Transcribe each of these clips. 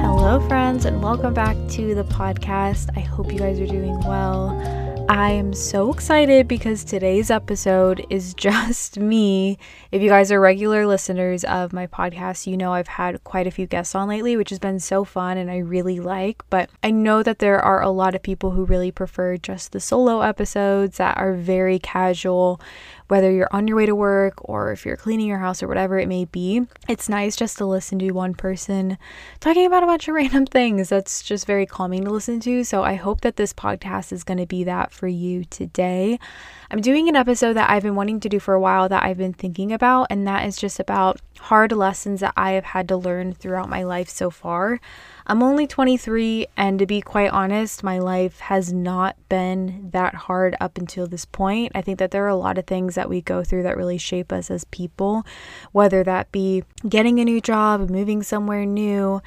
Hello, friends, and welcome back to the podcast. I hope you guys are doing well. I am so excited because today's episode is just me. If you guys are regular listeners of my podcast, you know I've had quite a few guests on lately, which has been so fun and I really like. But I know that there are a lot of people who really prefer just the solo episodes that are very casual, whether you're on your way to work or if you're cleaning your house or whatever it may be. It's nice just to listen to one person talking about a bunch of random things. That's just very calming to listen to. So I hope that this podcast is going to be that for you today. I'm doing an episode that I've been wanting to do for a while that I've been thinking about, and that is just about hard lessons that I have had to learn throughout my life so far. I'm only 23, and to be quite honest, my life has not been that hard up until this point. I think that there are a lot of things that we go through that really shape us as people, whether that be getting a new job, moving somewhere new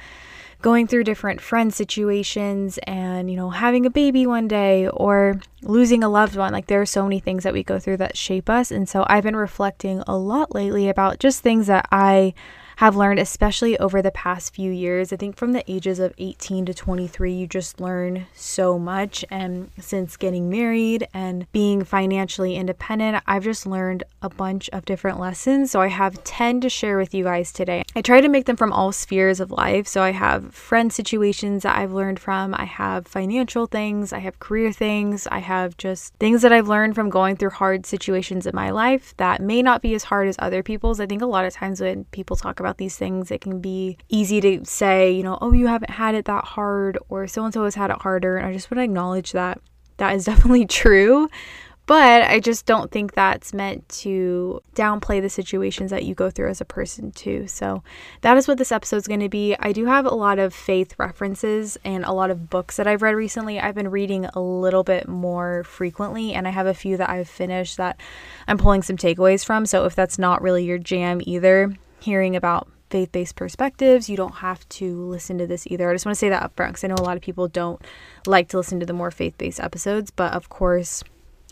going through different friend situations and, you know, having a baby one day or losing a loved one. Like, there are so many things that we go through that shape us. And so I've been reflecting a lot lately about just things that I have learned, especially over the past few years. I think from the ages of 18 to 23, you just learn so much. And since getting married and being financially independent, I've just learned a bunch of different lessons. So I have 10 to share with you guys today. I try to make them from all spheres of life. So I have friend situations that I've learned from, I have financial things, I have career things, I have just things that I've learned from going through hard situations in my life that may not be as hard as other people's. I think a lot of times when people talk about these things, it can be easy to say, you know, oh, you haven't had it that hard, or so and so has had it harder. And I just want to acknowledge that that is definitely true. But I just don't think that's meant to downplay the situations that you go through as a person, too. So that is what this episode is going to be. I do have a lot of faith references and a lot of books that I've read recently. I've been reading a little bit more frequently, and I have a few that I've finished that I'm pulling some takeaways from. So if that's not really your jam either, hearing about faith based perspectives. You don't have to listen to this either. I just want to say that upfront because I know a lot of people don't like to listen to the more faith based episodes, but of course,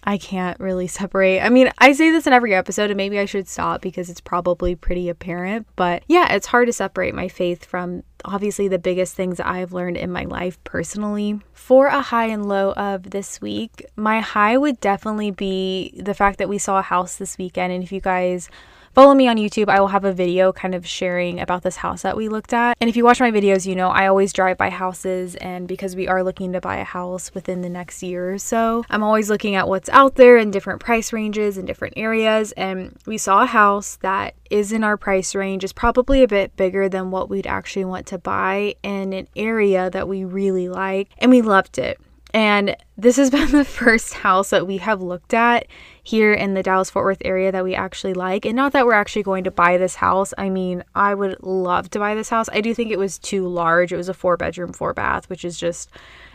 I can't really separate. I mean, I say this in every episode, and maybe I should stop because it's probably pretty apparent. But yeah, it's hard to separate my faith from obviously the biggest things I've learned in my life personally. For a high and low of this week, my high would definitely be the fact that we saw a house this weekend. And if you guys follow me on YouTube. I will have a video kind of sharing about this house that we looked at. And if you watch my videos, you know I always drive by houses, and because we are looking to buy a house within the next year or so, I'm always looking at what's out there in different price ranges in different areas. And we saw a house that is in our price range, is probably a bit bigger than what we'd actually want to buy in an area that we really like, and we loved it. And this has been the first house that we have looked at here in the Dallas Fort Worth area that we actually like. And not that we're actually going to buy this house. I mean, I would love to buy this house. I do think it was too large. It was a four bedroom, four bath, which is just,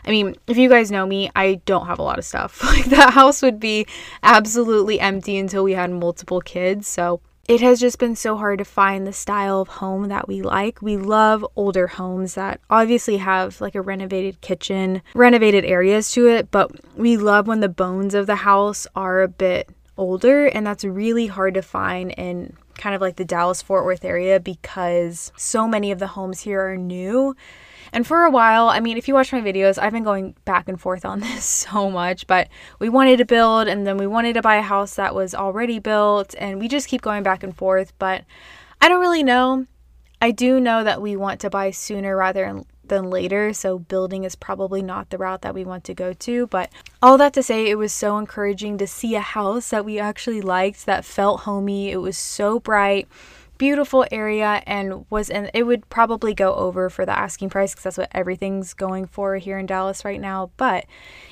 I mean, if you guys know me, I don't have a lot of stuff. Like that house would be absolutely empty until we had multiple kids. So it has just been so hard to find the style of home that we like. We love older homes that obviously have like a renovated kitchen, renovated areas to it, but we love when the bones of the house are a bit older, and that's really hard to find in kind of like the Dallas Fort Worth area because so many of the homes here are new and for a while, I mean, if you watch my videos, I've been going back and forth on this so much, but we wanted to build and then we wanted to buy a house that was already built, and we just keep going back and forth. But I don't really know. I do know that we want to buy sooner rather than later, so building is probably not the route that we want to go to. But all that to say, it was so encouraging to see a house that we actually liked that felt homey. It was so bright beautiful area and was and it would probably go over for the asking price because that's what everything's going for here in Dallas right now. But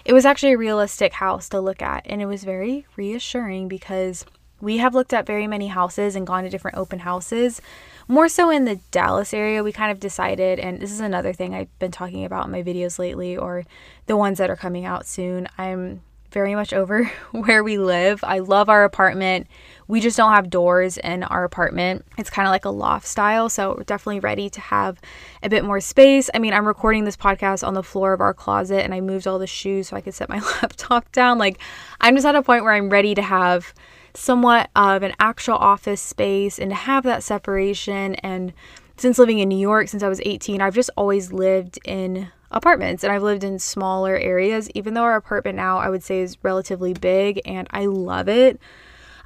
it was actually a realistic house to look at and it was very reassuring because we have looked at very many houses and gone to different open houses. More so in the Dallas area we kind of decided and this is another thing I've been talking about in my videos lately or the ones that are coming out soon I'm very much over where we live. I love our apartment. We just don't have doors in our apartment. It's kind of like a loft style, so we're definitely ready to have a bit more space. I mean, I'm recording this podcast on the floor of our closet and I moved all the shoes so I could set my laptop down. Like, I'm just at a point where I'm ready to have somewhat of an actual office space and to have that separation. And since living in New York since I was 18, I've just always lived in apartments and I've lived in smaller areas, even though our apartment now I would say is relatively big and I love it.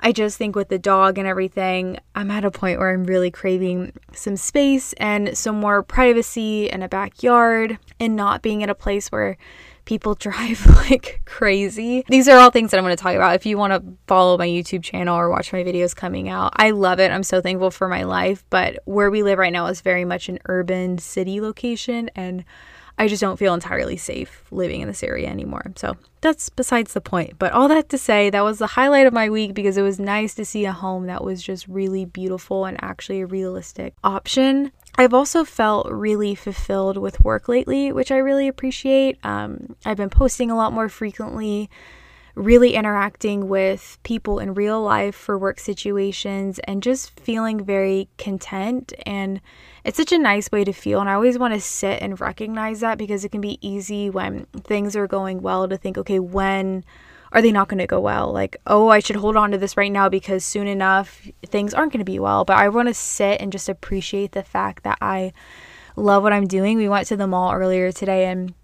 I just think with the dog and everything, I'm at a point where I'm really craving some space and some more privacy and a backyard and not being in a place where people drive like crazy. These are all things that I'm going to talk about. If you want to follow my YouTube channel or watch my videos coming out, I love it. I'm so thankful for my life. But where we live right now is very much an urban city location. And I just don't feel entirely safe living in this area anymore. So that's besides the point. But all that to say, that was the highlight of my week because it was nice to see a home that was just really beautiful and actually a realistic option. I've also felt really fulfilled with work lately, which I really appreciate. Um, I've been posting a lot more frequently really interacting with people in real life for work situations and just feeling very content. And it's such a nice way to feel. And I always want to sit and recognize that because it can be easy when things are going well to think, okay, when are they not going to go well? Like, oh, I should hold on to this right now because soon enough things aren't going to be well. But I want to sit and just appreciate the fact that I love what I'm doing. We went to the mall earlier today and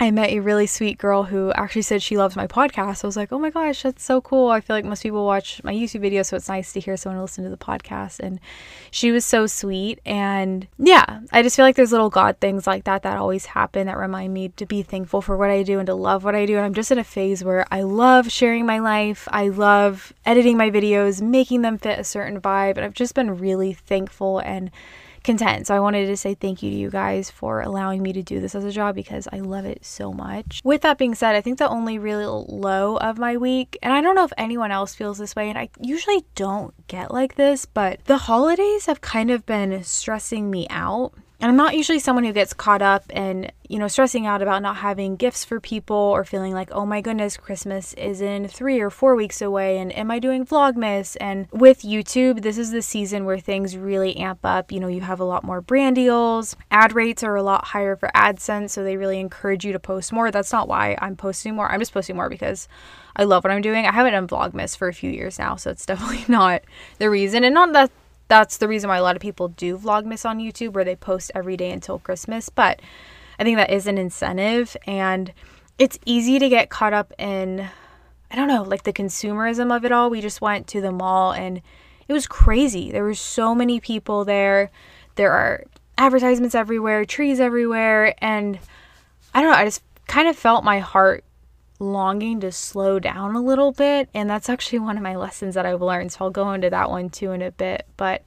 I met a really sweet girl who actually said she loves my podcast. I was like, oh my gosh, that's so cool. I feel like most people watch my YouTube videos, so it's nice to hear someone listen to the podcast. And she was so sweet. And yeah, I just feel like there's little God things like that that always happen that remind me to be thankful for what I do and to love what I do. And I'm just in a phase where I love sharing my life, I love editing my videos, making them fit a certain vibe. And I've just been really thankful and content. So I wanted to say thank you to you guys for allowing me to do this as a job because I love it so much. With that being said, I think the only real low of my week, and I don't know if anyone else feels this way, and I usually don't get like this, but the holidays have kind of been stressing me out. And I'm not usually someone who gets caught up and, you know, stressing out about not having gifts for people or feeling like, oh my goodness, Christmas is in three or four weeks away and am I doing Vlogmas? And with YouTube, this is the season where things really amp up. You know, you have a lot more brand deals, ad rates are a lot higher for AdSense, so they really encourage you to post more. That's not why I'm posting more. I'm just posting more because I love what I'm doing. I haven't done Vlogmas for a few years now, so it's definitely not the reason. And not that that's the reason why a lot of people do Vlogmas on YouTube where they post every day until Christmas. But I think that is an incentive and it's easy to get caught up in, I don't know, like the consumerism of it all. We just went to the mall and it was crazy. There were so many people there. There are advertisements everywhere, trees everywhere. And I don't know, I just kind of felt my heart longing to slow down a little bit. And that's actually one of my lessons that I've learned. So I'll go into that one too in a bit. But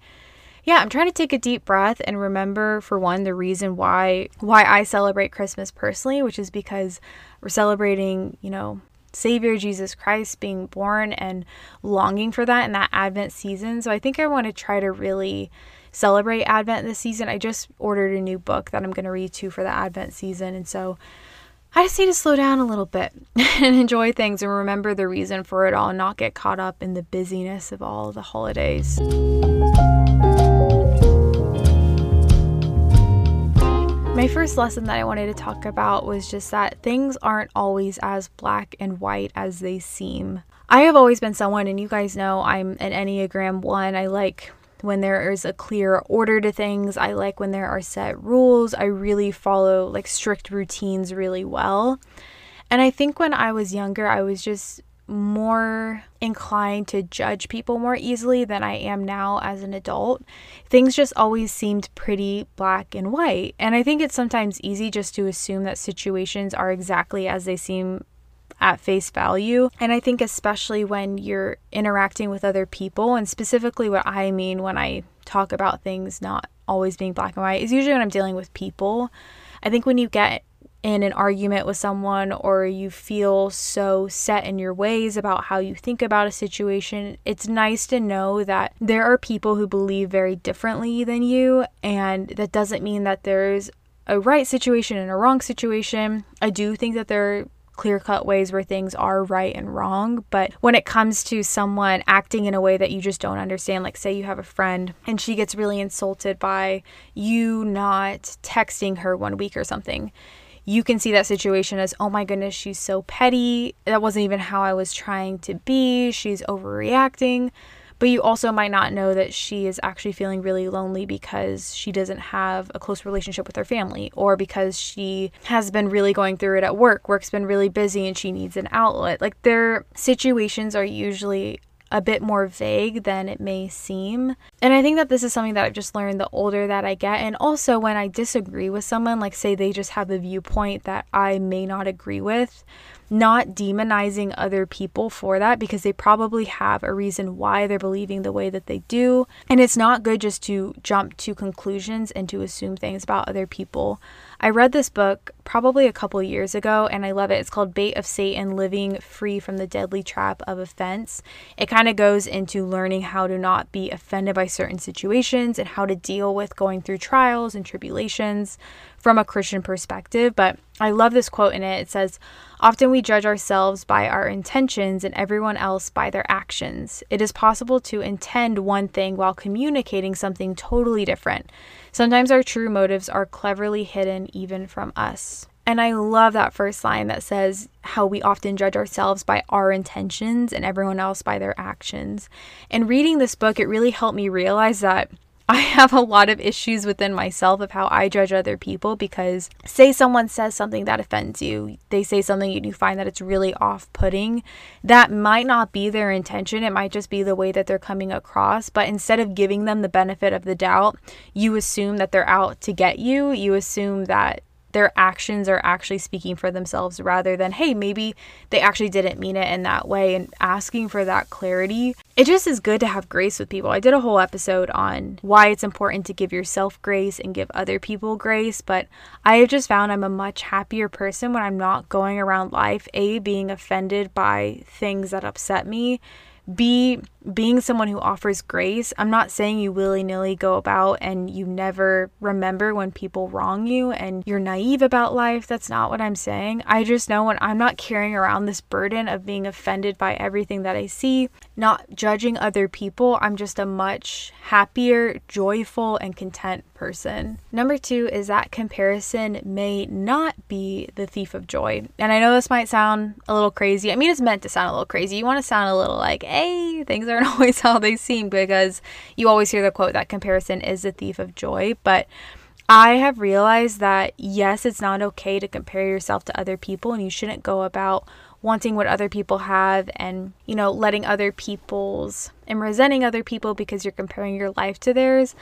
yeah, I'm trying to take a deep breath and remember for one the reason why why I celebrate Christmas personally, which is because we're celebrating, you know, Savior Jesus Christ being born and longing for that in that Advent season. So I think I want to try to really celebrate Advent this season. I just ordered a new book that I'm going to read to for the Advent season. And so I just need to slow down a little bit and enjoy things and remember the reason for it all and not get caught up in the busyness of all the holidays. My first lesson that I wanted to talk about was just that things aren't always as black and white as they seem. I have always been someone, and you guys know I'm an Enneagram 1. I like when there is a clear order to things. I like when there are set rules. I really follow like strict routines really well. And I think when I was younger, I was just more inclined to judge people more easily than I am now as an adult. Things just always seemed pretty black and white. And I think it's sometimes easy just to assume that situations are exactly as they seem at face value. And I think, especially when you're interacting with other people, and specifically what I mean when I talk about things not always being black and white, is usually when I'm dealing with people. I think when you get in an argument with someone or you feel so set in your ways about how you think about a situation, it's nice to know that there are people who believe very differently than you. And that doesn't mean that there's a right situation and a wrong situation. I do think that there clear cut ways where things are right and wrong. But when it comes to someone acting in a way that you just don't understand, like say you have a friend and she gets really insulted by you not texting her one week or something, you can see that situation as, oh my goodness, she's so petty. That wasn't even how I was trying to be. She's overreacting. But you also might not know that she is actually feeling really lonely because she doesn't have a close relationship with her family or because she has been really going through it at work. Work's been really busy and she needs an outlet. Like their situations are usually a bit more vague than it may seem. And I think that this is something that I've just learned the older that I get. And also, when I disagree with someone, like say they just have a viewpoint that I may not agree with, not demonizing other people for that because they probably have a reason why they're believing the way that they do. And it's not good just to jump to conclusions and to assume things about other people. I read this book probably a couple years ago and I love it. It's called Bait of Satan Living Free from the Deadly Trap of Offense. It kind of goes into learning how to not be offended by certain situations and how to deal with going through trials and tribulations from a Christian perspective. But I love this quote in it. It says, Often we judge ourselves by our intentions and everyone else by their actions. It is possible to intend one thing while communicating something totally different. Sometimes our true motives are cleverly hidden even from us. And I love that first line that says how we often judge ourselves by our intentions and everyone else by their actions. And reading this book, it really helped me realize that I have a lot of issues within myself of how I judge other people because, say, someone says something that offends you, they say something and you find that it's really off putting. That might not be their intention, it might just be the way that they're coming across. But instead of giving them the benefit of the doubt, you assume that they're out to get you. You assume that their actions are actually speaking for themselves rather than, hey, maybe they actually didn't mean it in that way and asking for that clarity. It just is good to have grace with people. I did a whole episode on why it's important to give yourself grace and give other people grace, but I have just found I'm a much happier person when I'm not going around life, A, being offended by things that upset me be being someone who offers grace. I'm not saying you willy nilly go about and you never remember when people wrong you and you're naive about life. That's not what I'm saying. I just know when I'm not carrying around this burden of being offended by everything that I see, not judging other people, I'm just a much happier, joyful, and content person. Number two is that comparison may not be the thief of joy. And I know this might sound a little crazy. I mean, it's meant to sound a little crazy. You want to sound a little like, hey, things aren't always how they seem because you always hear the quote that comparison is the thief of joy. But I have realized that yes, it's not okay to compare yourself to other people and you shouldn't go about wanting what other people have and, you know, letting other people's and resenting other people because you're comparing your life to theirs.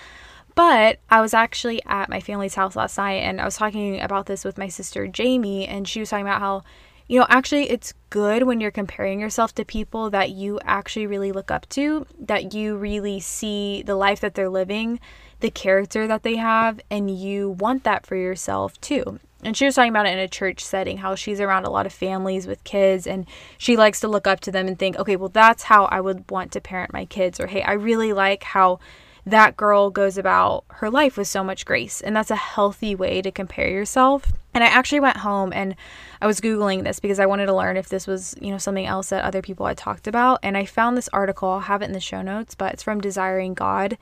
But I was actually at my family's house last night and I was talking about this with my sister Jamie, and she was talking about how, you know, actually it's good when you're comparing yourself to people that you actually really look up to, that you really see the life that they're living, the character that they have, and you want that for yourself too. And she was talking about it in a church setting, how she's around a lot of families with kids and she likes to look up to them and think, okay, well, that's how I would want to parent my kids. Or, hey, I really like how that girl goes about her life with so much grace. And that's a healthy way to compare yourself. And I actually went home and I was Googling this because I wanted to learn if this was, you know, something else that other people had talked about. And I found this article, I'll have it in the show notes, but it's from Desiring God.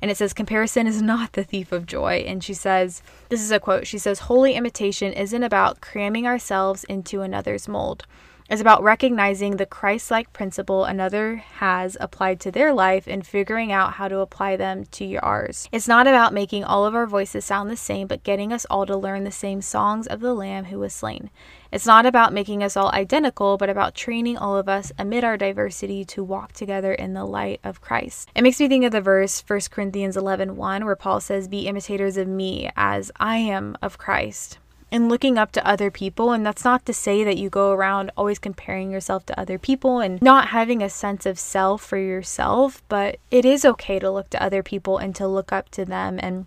And it says, Comparison is not the thief of joy. And she says, This is a quote. She says, Holy imitation isn't about cramming ourselves into another's mold is about recognizing the Christ like principle another has applied to their life and figuring out how to apply them to yours. It's not about making all of our voices sound the same, but getting us all to learn the same songs of the Lamb who was slain. It's not about making us all identical, but about training all of us amid our diversity to walk together in the light of Christ. It makes me think of the verse 1 Corinthians 11 1, where Paul says, Be imitators of me as I am of Christ and looking up to other people. And that's not to say that you go around always comparing yourself to other people and not having a sense of self for yourself, but it is okay to look to other people and to look up to them and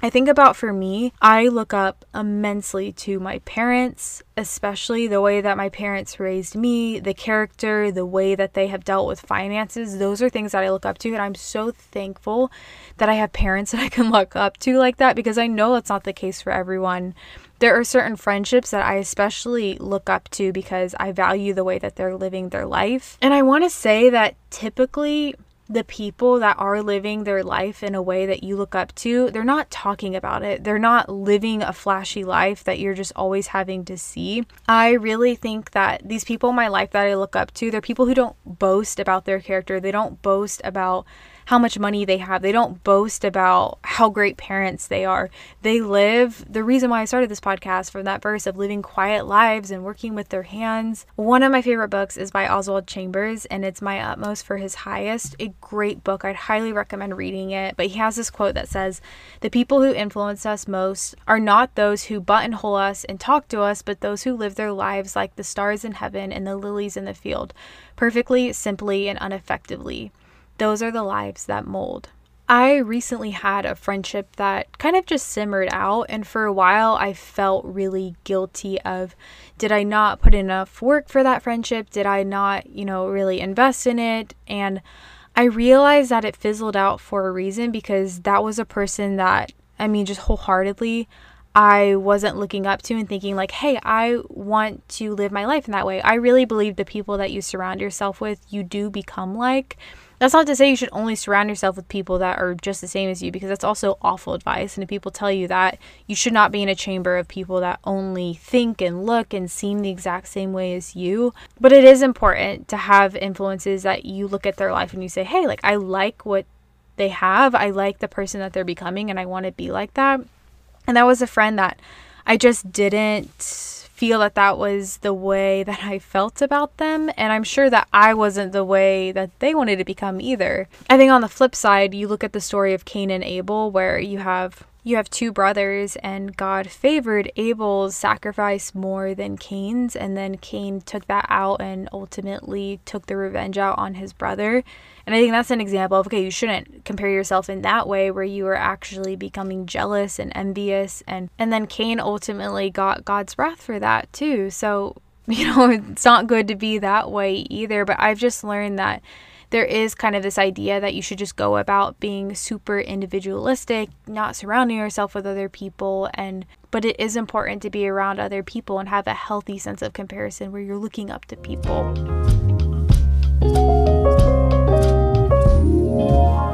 I think about for me, I look up immensely to my parents, especially the way that my parents raised me, the character, the way that they have dealt with finances. Those are things that I look up to. And I'm so thankful that I have parents that I can look up to like that because I know that's not the case for everyone. There are certain friendships that I especially look up to because I value the way that they're living their life. And I want to say that typically the people that are living their life in a way that you look up to, they're not talking about it. They're not living a flashy life that you're just always having to see. I really think that these people in my life that I look up to, they're people who don't boast about their character. They don't boast about how much money they have. They don't boast about how great parents they are. They live the reason why I started this podcast from that verse of living quiet lives and working with their hands. One of my favorite books is by Oswald Chambers and it's My Utmost for His Highest. A great book. I'd highly recommend reading it. But he has this quote that says, The people who influence us most are not those who buttonhole us and talk to us, but those who live their lives like the stars in heaven and the lilies in the field, perfectly, simply, and unaffectedly those are the lives that mold. I recently had a friendship that kind of just simmered out, and for a while I felt really guilty of did I not put enough work for that friendship? Did I not, you know, really invest in it? And I realized that it fizzled out for a reason because that was a person that, I mean, just wholeheartedly, I wasn't looking up to and thinking, like, hey, I want to live my life in that way. I really believe the people that you surround yourself with, you do become like. That's not to say you should only surround yourself with people that are just the same as you because that's also awful advice. And if people tell you that, you should not be in a chamber of people that only think and look and seem the exact same way as you. But it is important to have influences that you look at their life and you say, hey, like, I like what they have. I like the person that they're becoming and I want to be like that. And that was a friend that I just didn't feel that that was the way that I felt about them. And I'm sure that I wasn't the way that they wanted to become either. I think on the flip side, you look at the story of Cain and Abel, where you have you have two brothers and God favored Abel's sacrifice more than Cain's and then Cain took that out and ultimately took the revenge out on his brother. And I think that's an example of okay, you shouldn't compare yourself in that way where you are actually becoming jealous and envious and and then Cain ultimately got God's wrath for that too. So, you know, it's not good to be that way either, but I've just learned that there is kind of this idea that you should just go about being super individualistic, not surrounding yourself with other people and but it is important to be around other people and have a healthy sense of comparison where you're looking up to people. You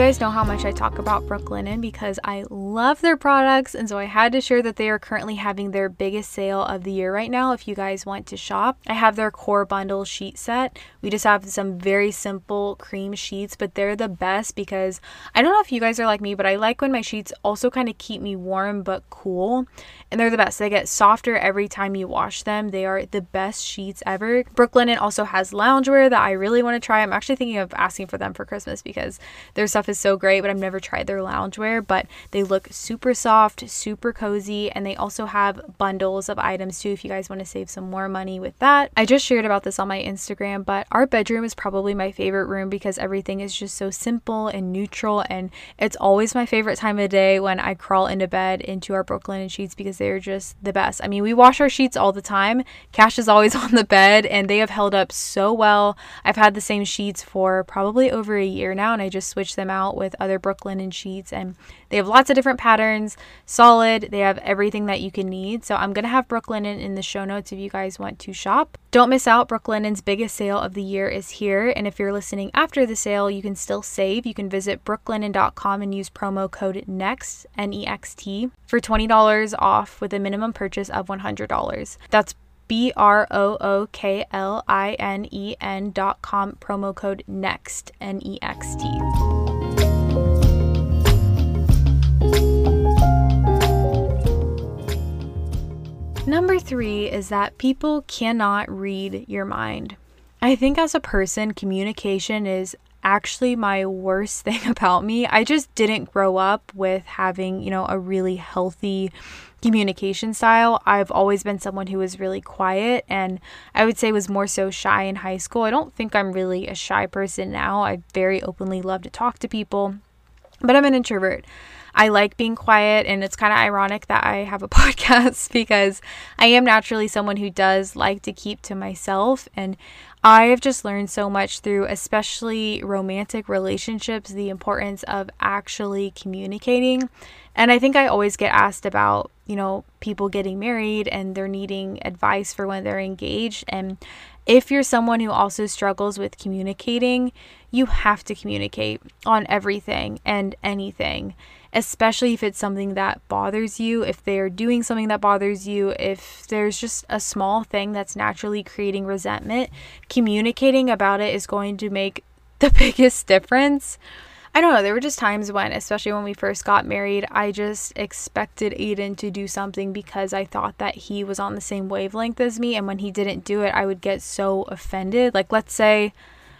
guys know how much I talk about Brooklinen because I love their products, and so I had to share that they are currently having their biggest sale of the year right now. If you guys want to shop, I have their core bundle sheet set. We just have some very simple cream sheets, but they're the best because I don't know if you guys are like me, but I like when my sheets also kind of keep me warm but cool, and they're the best. They get softer every time you wash them. They are the best sheets ever. Brooklinen also has loungewear that I really want to try. I'm actually thinking of asking for them for Christmas because there's stuff is so great, but I've never tried their loungewear. But they look super soft, super cozy, and they also have bundles of items too if you guys want to save some more money with that. I just shared about this on my Instagram, but our bedroom is probably my favorite room because everything is just so simple and neutral, and it's always my favorite time of day when I crawl into bed into our Brooklinen sheets because they're just the best. I mean, we wash our sheets all the time. Cash is always on the bed, and they have held up so well. I've had the same sheets for probably over a year now, and I just switched them out with other Brooklinen sheets and they have lots of different patterns, solid, they have everything that you can need. So I'm to have Brooklinen in the show notes if you guys want to shop. Don't miss out, Brooklinen's biggest sale of the year is here. And if you're listening after the sale, you can still save. You can visit brooklinen.com and use promo code NEXT, N E X T, for $20 off with a minimum purchase of $100. That's B R O O K L I N E N dot com, promo code NEXT, N E X T. Number three is that people cannot read your mind. I think as a person, communication is actually my worst thing about me. I just didn't grow up with having, you know, a really healthy communication style. I've always been someone who was really quiet and I would say was more so shy in high school. I don't think I'm really a shy person now. I very openly love to talk to people, but I'm an introvert. I like being quiet, and it's kind of ironic that I have a podcast because I am naturally someone who does like to keep to myself. And I have just learned so much through, especially romantic relationships, the importance of actually communicating. And I think I always get asked about, you know, people getting married and they're needing advice for when they're engaged. And if you're someone who also struggles with communicating, you have to communicate on everything and anything especially if it's something that bothers you, if they're doing something that bothers you, if there's just a small thing that's naturally creating resentment, communicating about it is going to make the biggest difference. I don't know, there were just times when, especially when we first got married, I just expected Aiden to do something because I thought that he was on the same wavelength as me. And when he didn't do it, I would get so offended. Like, let's say,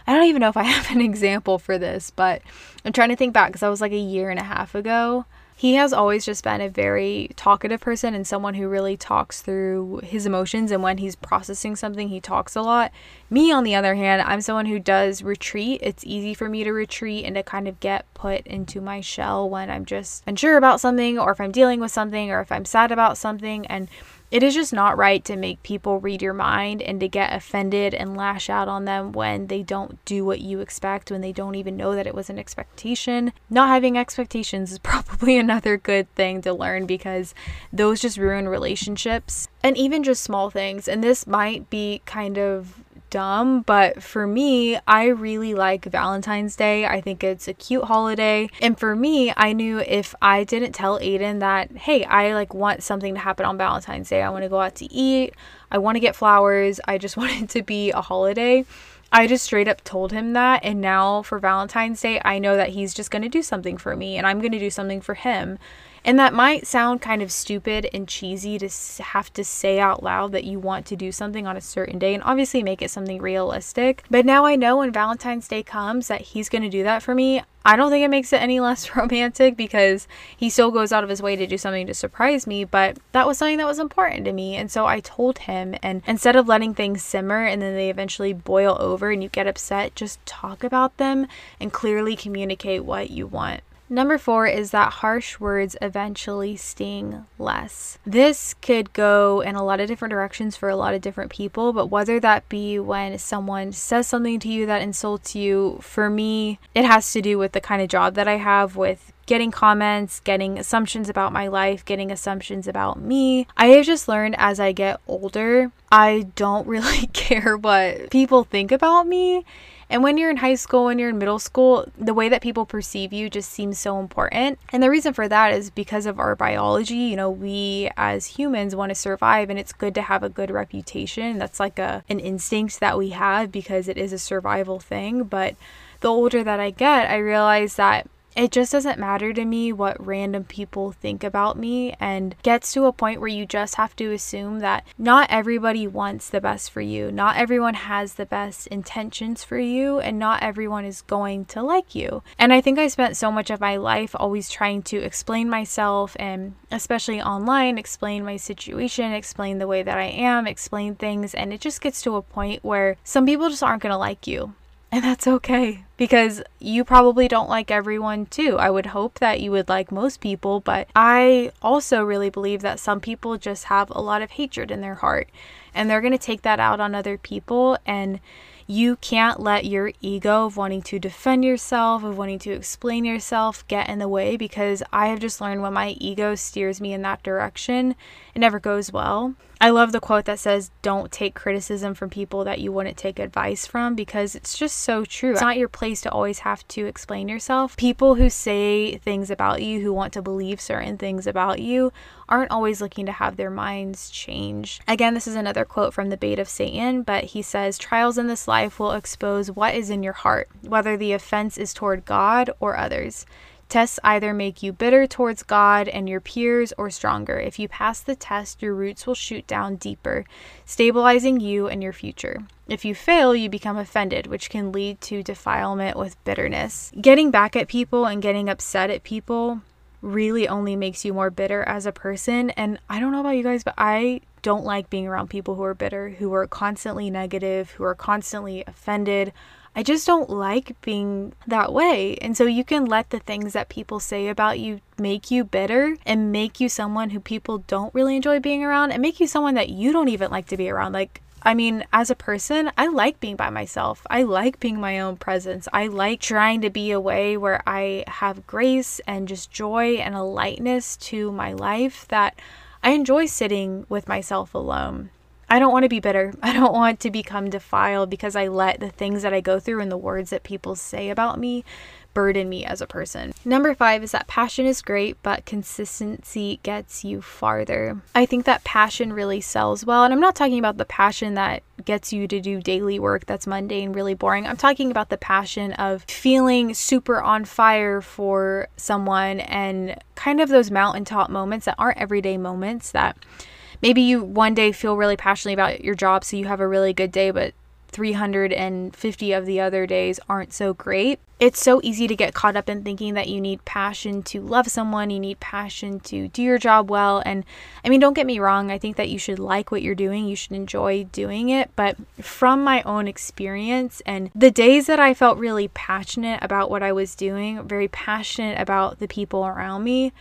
I don't even know if I have an example for this, but I'm trying to think back because I was like a year and a half ago. He has always just been a very talkative person and someone who really talks through his emotions. And when he's processing something, he talks a lot. Me, on the other hand, I'm someone who does retreat. It's easy for me to retreat and to kind of get put into my shell when I'm just unsure about something or if I'm dealing with something or if I'm sad about something. And it is just not right to make people read your mind and to get offended and lash out on them when they don't do what you expect, when they don't even know that it was an expectation. Not having expectations is probably another good thing to learn because those just ruin relationships and even just small things. And this might be kind of dumb, but for me, I really like Valentine's Day. I think it's a cute holiday. And for me, I knew if I didn't tell Aiden that, hey, I like want something to happen on Valentine's Day, I want to go out to eat, I want to get flowers, I just want it to be a holiday. I just straight up told him that. And now for Valentine's Day, I know that he's just going to do something for me and I'm going to do something for him. And that might sound kind of stupid and cheesy to have to say out loud that you want to do something on a certain day and obviously make it something realistic. But now I know when Valentine's Day comes that he's going to do that for me. I don't think it makes it any less romantic because he still goes out of his way to do something to surprise me, but that was something that was important to me. And so I told him, and instead of letting things simmer and then they eventually boil over and you get upset, just talk about them and clearly communicate what you want. Number four is that harsh words eventually sting less. This could go in a lot of different directions for a lot of different people, but whether that be when someone says something to you that insults you, for me, it has to do with the kind of job that I have with getting comments, getting assumptions about my life, getting assumptions about me. I have just learned as I get older, I don't really care what people think about me. And when you're in high school, when you're in middle school, the way that people perceive you just seems so important. And the reason for that is because of our biology. You know, we as humans want to survive and it's good to have a good reputation. That's like a an instinct that we have because it is a survival thing, but the older that I get, I realize that it just doesn't matter to me what random people think about me and gets to a point where you just have to assume that not everybody wants the best for you. Not everyone has the best intentions for you and not everyone is going to like you. And I think I spent so much of my life always trying to explain myself and especially online explain my situation, explain the way that I am, explain things and it just gets to a point where some people just aren't going to like you. And that's okay because you probably don't like everyone too. I would hope that you would like most people, but I also really believe that some people just have a lot of hatred in their heart and they're going to take that out on other people and you can't let your ego of wanting to defend yourself, of wanting to explain yourself, get in the way because I have just learned when my ego steers me in that direction, it never goes well. I love the quote that says, Don't take criticism from people that you wouldn't take advice from because it's just so true. It's not your place to always have to explain yourself. People who say things about you, who want to believe certain things about you, aren't always looking to have their minds changed. Again, this is another quote from the Bait of Satan, but he says, Trials in this life will expose what is in your heart, whether the offense is toward God or others. Tests either make you bitter towards God and your peers or stronger. If you pass the test, your roots will shoot down deeper, stabilizing you and your future. If you fail, you become offended, which can lead to defilement with bitterness. Getting back at people and getting upset at people really only makes you more bitter as a person. And I don't know about you guys, but I don't like being around people who are bitter, who are constantly negative, who are constantly offended I just don't like being that way. And so you can let the things that people say about you make you bitter and make you someone who people don't really enjoy being around and make you someone that you don't even like to be around. Like, I mean, as a person, I like being by myself. I like being my own presence. I like trying to be a way where I have grace and just joy and a lightness to my life that I enjoy sitting with myself alone. I don't want to be bitter. I don't want to become defiled because I let the things that I go through and the words that people say about me burden me as a person. Number five is that passion is great, but consistency gets you farther. I think that passion really sells well. And I'm not talking about the passion that gets you to do daily work that's mundane, really boring. I'm talking about the passion of feeling super on fire for someone and kind of those mountaintop moments that aren't everyday moments that maybe you one day feel really passionately about your job so you have a really good day but 350 of the other days aren't so great. It's so easy to get caught up in thinking that you need passion to love someone, you need passion to do your job well. And I mean, don't get me wrong, I think that you should like what you're doing, you should enjoy doing it. But from my own experience and the days that I felt really passionate about what I was doing, very passionate about the people around me,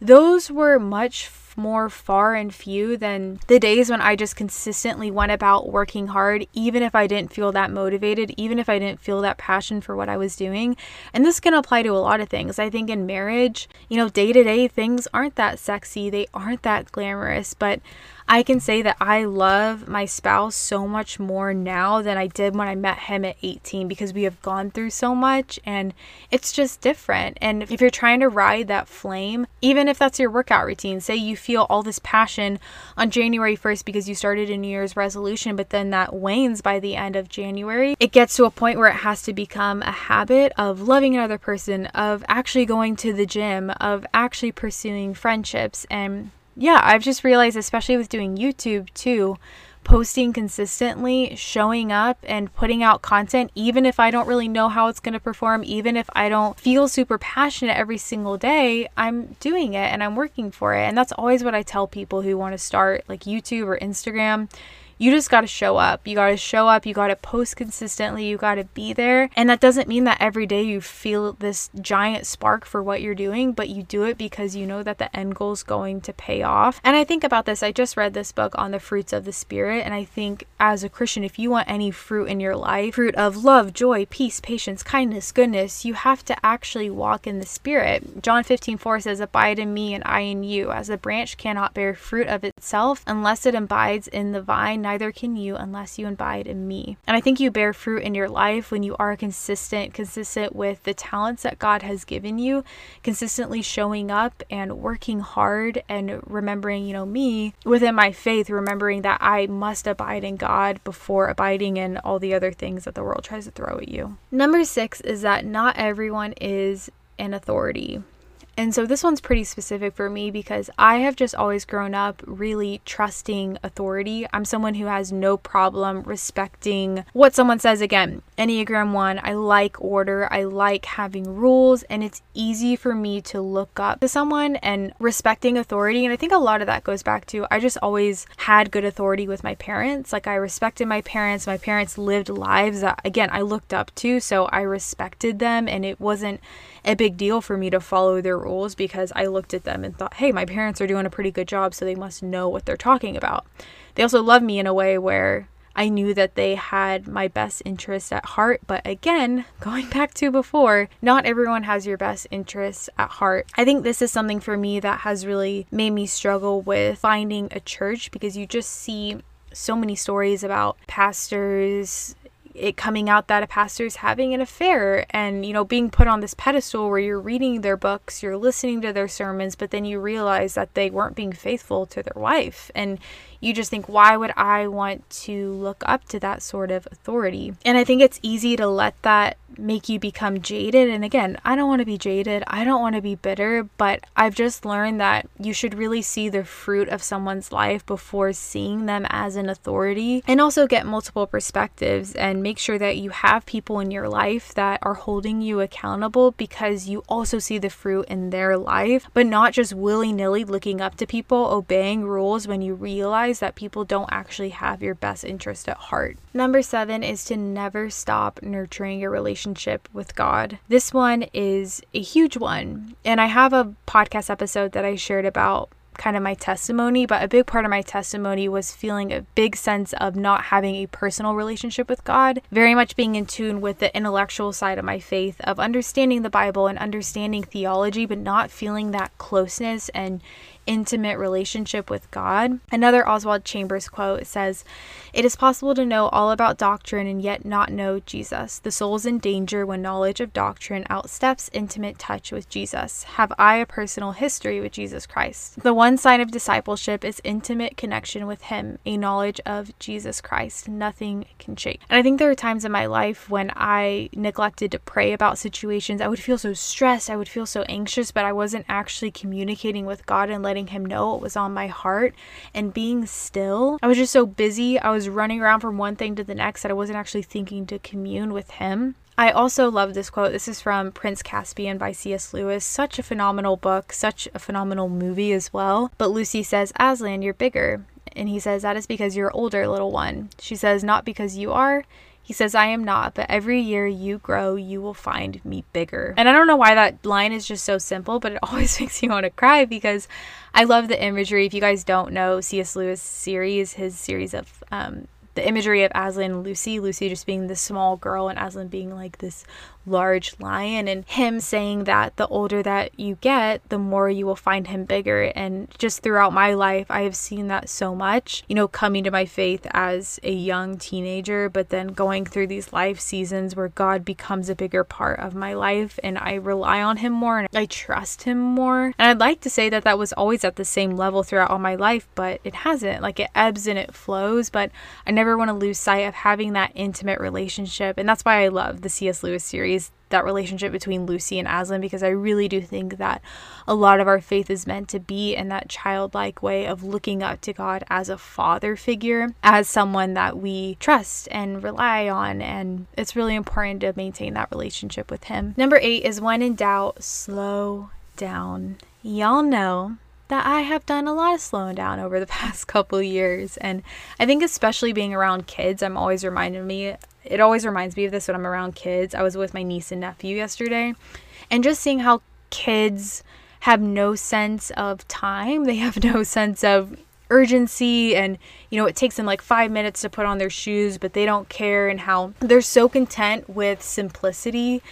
those were much more far and few than the days when I just consistently went about working hard, even if I didn't feel that motivated, even if I didn't feel that passion for what I was doing. And this can apply to a lot of things. I think in marriage, you know, day to day things aren't that sexy, they aren't that glamorous, but I can say that I love my spouse so much more now than I did when I met him at 18 because we have gone through so much and it's just different. And if you're trying to ride that flame, even if that's your workout routine, say you feel all this passion on January 1st because you started a New Year's resolution, but then that wanes by the end of January, it gets to a point where it has to become a habit of loving another person, of actually going to the gym, of actually pursuing friendships and yeah, I've just realized, especially with doing YouTube too, posting consistently, showing up, and putting out content, even if I don't really know how it's going to perform, even if I don't feel super passionate every single day, I'm doing it and I'm working for it. And that's always what I tell people who want to start like YouTube or Instagram you just got to show up. You got to show up. You got to post consistently. You got to be there. And that doesn't mean that every day you feel this giant spark for what you're doing, but you do it because you know that the end goal is going to pay off. And I think about this. I just read this book on the fruits of the Spirit. And I think as a Christian, if you want any fruit in your life, fruit of love, joy, peace, patience, kindness, goodness, you have to actually walk in the Spirit. John 15 4 says, Abide in me and I in you. As a branch cannot bear fruit of itself unless it abides in the vine neither can you unless you abide in me. And I think you bear fruit in your life when you are consistent, consistent with the talents that God has given you, consistently showing up and working hard and remembering, you know, me within my faith, remembering that I must abide in God before abiding in all the other things that the world tries to throw at you. Number six is that not everyone is an authority. And so this one's pretty specific for me because I have just always grown up really trusting authority. I'm someone who has no problem respecting what someone says. Again, Enneagram 1, I like order, I like having rules, and it's easy for me to look up to someone and respecting authority. And I think a lot of that goes back to I just always had good authority with my parents. Like I respected my parents. My parents lived lives that, again, I looked up to. So I respected them, and it wasn't a big deal for me to follow their rules because I looked at them and thought, hey, my parents are doing a pretty good job, so they must know what they're talking about. They also love me in a way where I knew that they had my best interest at heart. But again, going back to before, not everyone has your best interests at heart. I think this is something for me that has really made me struggle with finding a church because you just see so many stories about pastors it coming out that a pastor is having an affair and you know being put on this pedestal where you're reading their books you're listening to their sermons but then you realize that they weren't being faithful to their wife. And you just think, why would I want to look up to that sort of authority? And I think it's easy to let that make you become jaded. And again, I don't want to be jaded. I don't want to be bitter, but I've just learned that you should really see the fruit of someone's life before seeing them as an authority and also get multiple perspectives and make sure that you have people in your life that are holding you accountable because you also see the fruit in their life, but not just willy nilly looking up to people, obeying rules when you realize realize that people don't actually have your best interest at heart. Number seven is to never stop nurturing your relationship with God. This one is a huge one. And I have a podcast episode that I shared about kind of my testimony, but a big part of my testimony was feeling a big sense of not having a personal relationship with God, very much being in tune with the intellectual side of my faith, of understanding the Bible and understanding theology, but not feeling that closeness and intimate relationship with God. Another Oswald Chambers quote says, It is possible to know all about doctrine and yet not know Jesus. The soul is in danger when knowledge of doctrine outsteps intimate touch with Jesus. Have I a personal history with Jesus Christ? The one sign of discipleship is intimate connection with Him, a knowledge of Jesus Christ. Nothing can shake. And I think there are times in my life when I neglected to pray about situations. I would feel so stressed, I would feel so anxious, but I wasn't actually communicating with God and letting Him know what was on my heart and being still. I was just so busy. I was running around from one thing to the next that I wasn't actually thinking to commune with Him. I also love this quote. This is from Prince Caspian by C.S. Lewis. Such a phenomenal book, such a phenomenal movie as well. But Lucy says, Aslan, you're bigger. And he says, That is because you're older, little one. She says, Not because you are. He says, I am not, but every year you grow, you will find me bigger. And I don't know why that line is just so simple, but it always makes me want to cry because I love the imagery. If you guys don't know C.S. Lewis series, his series of um, the imagery of Aslan and Lucy, Lucy just being this small girl and Aslan being like this large lion and him saying that the older that you get the more you will find him bigger. And just throughout my life I have seen that so much you know coming to my faith as a young teenager but then going through these life seasons where God becomes a bigger part of my life and I rely on him more and I trust him more. And I'd like to say that that was always at the same level throughout all my life but it hasn't. Like it ebbs and it flows but I never want to lose sight of having that intimate relationship and that's why I love the C.S. Lewis series that relationship between Lucy and Aslan because I really do think that a lot of our faith is meant to be in that childlike way of looking up to God as a father figure, as someone that we trust and rely on. And it's really important to maintain that relationship with Him. Number eight is when in doubt, slow down. Y'all know that I have done a lot of slowing down over the past couple years. And I think, especially being around kids, I'm always reminded me it always reminds me of this when I'm around kids. I was with my niece and nephew yesterday, and just seeing how kids have no sense of time, they have no sense of urgency and you know it takes them like 5 minutes to put on their shoes but they don't care and how they're so content with simplicity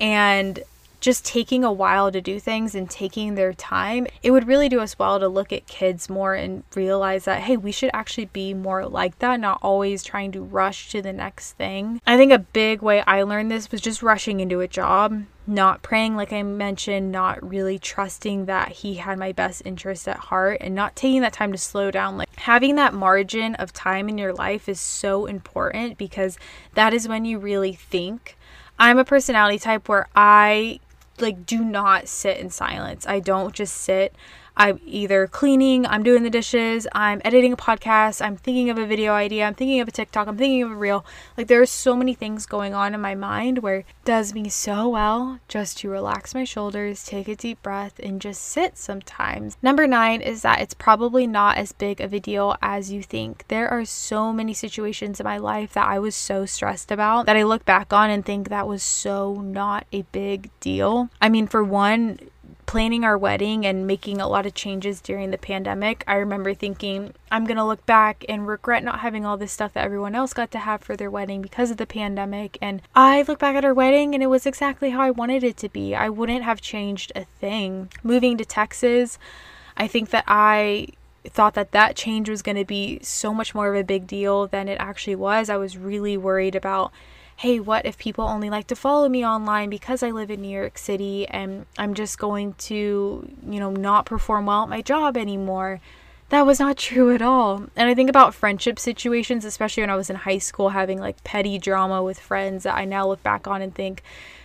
and just taking a while to do things and taking their time, it would really do us well to look at kids more and realize that, hey, we should actually be more like that, not always trying to rush to the next thing. I think a big way I learned this was just rushing into a job not praying, like I mentioned, not really trusting that He had my best interest at heart, and not taking that time to slow down. Like having that margin of time in your life is so important because that is when you really think. I'm a personality type where I like do not sit in silence. I don't just sit. I'm either cleaning, I'm doing the dishes, I'm editing a podcast, I'm thinking of a video idea, I'm thinking of a TikTok, I'm thinking of a reel. Like there are so many things going on in my mind where it does me so well just to relax my shoulders, take a deep breath, and just sit sometimes. Number nine is that it's probably not as big of a deal as you think. There are so many situations in my life that I was so stressed about that I look back on and think that was so not a big deal. I mean, for one, planning our wedding and making a lot of changes during the pandemic, I remember thinking, I'm going to look back and regret not having all this stuff that everyone else got to have for their wedding because of the pandemic. And I look back at our wedding and it was exactly how I wanted it to be. I wouldn't have changed a thing. Moving to Texas, I think that I thought that that change was going to be so much more of a big deal than it actually was. I was really worried about hey, what if people only like to follow me online because I live in New York City and I'm just going to, you know, not perform well at my job anymore? That was not true at all. And I think about friendship situations, especially when I was in high school, having like petty drama with friends that I now look back on and think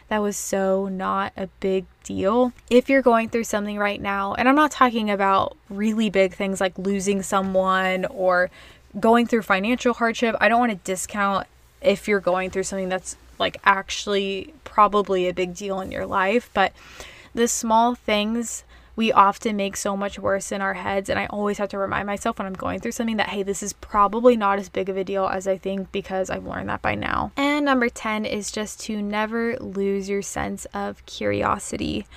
that was so not a big deal. If you're going through something right now, and I'm not talking about really big things like losing someone or going through financial hardship, I don't want to discount if you're going through something that's like actually probably a big deal in your life. But the small things we often make so much worse in our heads. And I always have to remind myself when I'm going through something that, hey, this is probably not as big of a deal as I think because I've learned that by now. And number 10 is just to never lose your sense of curiosity.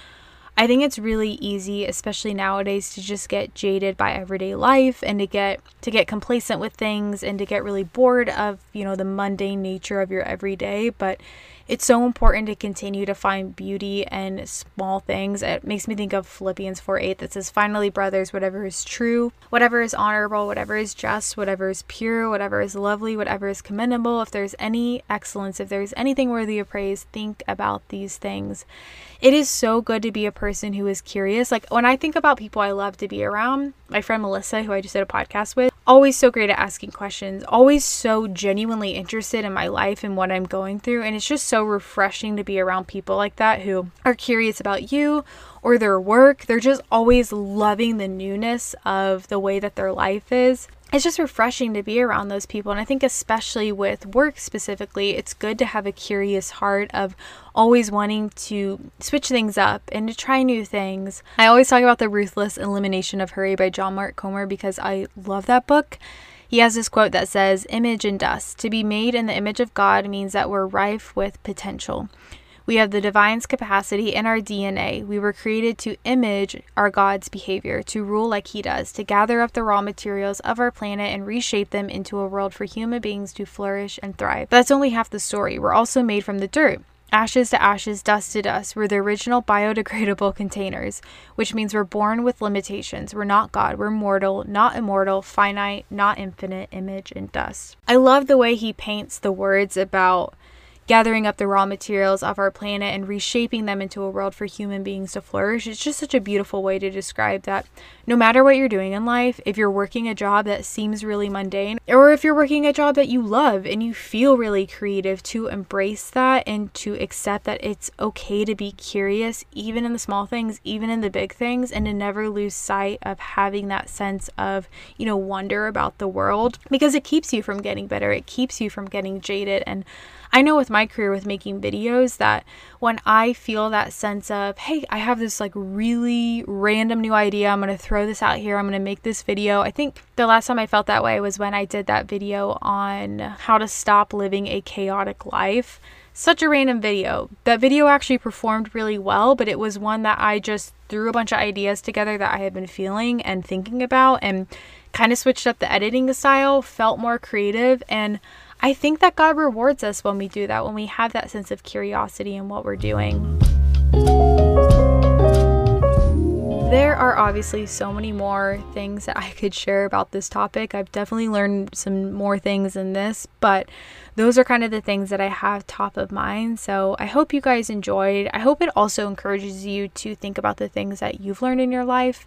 I think it's really easy, especially nowadays, to just get jaded by everyday life and to get to get complacent with things and to get really bored of, you know, the mundane nature of your everyday, but it's so important to continue to find beauty in small things. It makes me think of Philippians 4 8 that says, Finally, brothers, whatever is true, whatever is honorable, whatever is just, whatever is pure, whatever is lovely, whatever is commendable, if there's any excellence, if there's anything worthy of praise, think about these things. It is so good to be a person who is curious. Like when I think about people I love to be around, my friend Melissa, who I just did a podcast with, always so great at asking questions, always so genuinely interested in my life and what I'm going through. And it's just so refreshing to be around people like that who are curious about you or their work. They're just always loving the newness of the way that their life is it's just refreshing to be around those people. And I think, especially with work specifically, it's good to have a curious heart of always wanting to switch things up and to try new things. I always talk about The Ruthless Elimination of Hurry by John Mark Comer because I love that book. He has this quote that says, Image and dust. To be made in the image of God means that we're rife with potential. We have the divine's capacity in our DNA. We were created to image our God's behavior, to rule like He does, to gather up the raw materials of our planet and reshape them into a world for human beings to flourish and thrive. That's only half the story. We're also made from the dirt. Ashes to ashes, dust to dust. We're the original biodegradable containers, which means we're born with limitations. We're not God. We're mortal, not immortal, finite, not infinite, image and dust. I love the way he paints the words about gathering up the raw materials of our planet and reshaping them into a world for human beings to flourish. It's just such a beautiful way to describe that no matter what you're doing in life, if you're working a job that seems really mundane, or if you're working a job that you love and you feel really creative, to embrace that and to accept that it's okay to be curious, even in the small things, even in the big things, and to never lose sight of having that sense of, you know, wonder about the world because it keeps you from getting better, it keeps you from getting jaded. And I know with my career with making videos that when I feel that sense of, hey, I have this like really random new idea, I'm to throw this out here, I'm to make this video. I think the last time I felt that way was when I did that video on how to stop living a chaotic life. Such a random video. That video actually performed really well, but it was one that I just threw a bunch of ideas together that I had been feeling and thinking about and kind of switched up the editing style, felt more creative, and I think that God rewards us when we do that, when we have that sense of curiosity in what we're doing. There are obviously so many more things that I could share about this topic. I've definitely learned some more things in this, but those are kind of the things that I have top of mind. So I hope you guys enjoyed. I hope it also encourages you to think about the things that you've learned in your life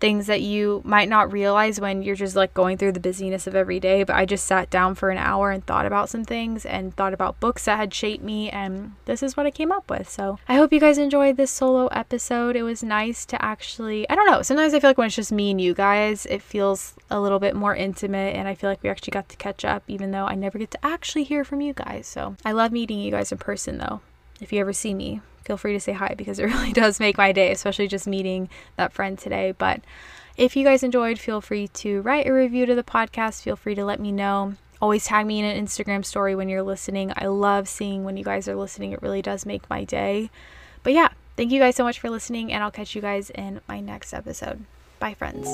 things that you might not realize when you're just like going through the busyness of every day. But I just sat down for an hour and thought about some things and thought about books that had shaped me, and this is what I came up with. So I hope you guys enjoyed this solo episode. It was nice to actually, I don't know, sometimes I feel like when it's just me and you guys, it feels a little bit more intimate, and I feel like we actually got to catch up, even though I never get to actually hear from you guys. So I love meeting you guys in person though. If you ever see me, feel free to say hi because it really does make my day, especially just meeting that friend today. But if you guys enjoyed, feel free to write a review to the podcast. Feel free to let me know. Always tag me in an Instagram story when you're listening. I love seeing when you guys are listening, it really does make my day. But yeah, thank you guys so much for listening, and I'll catch you guys in my next episode. Bye, friends.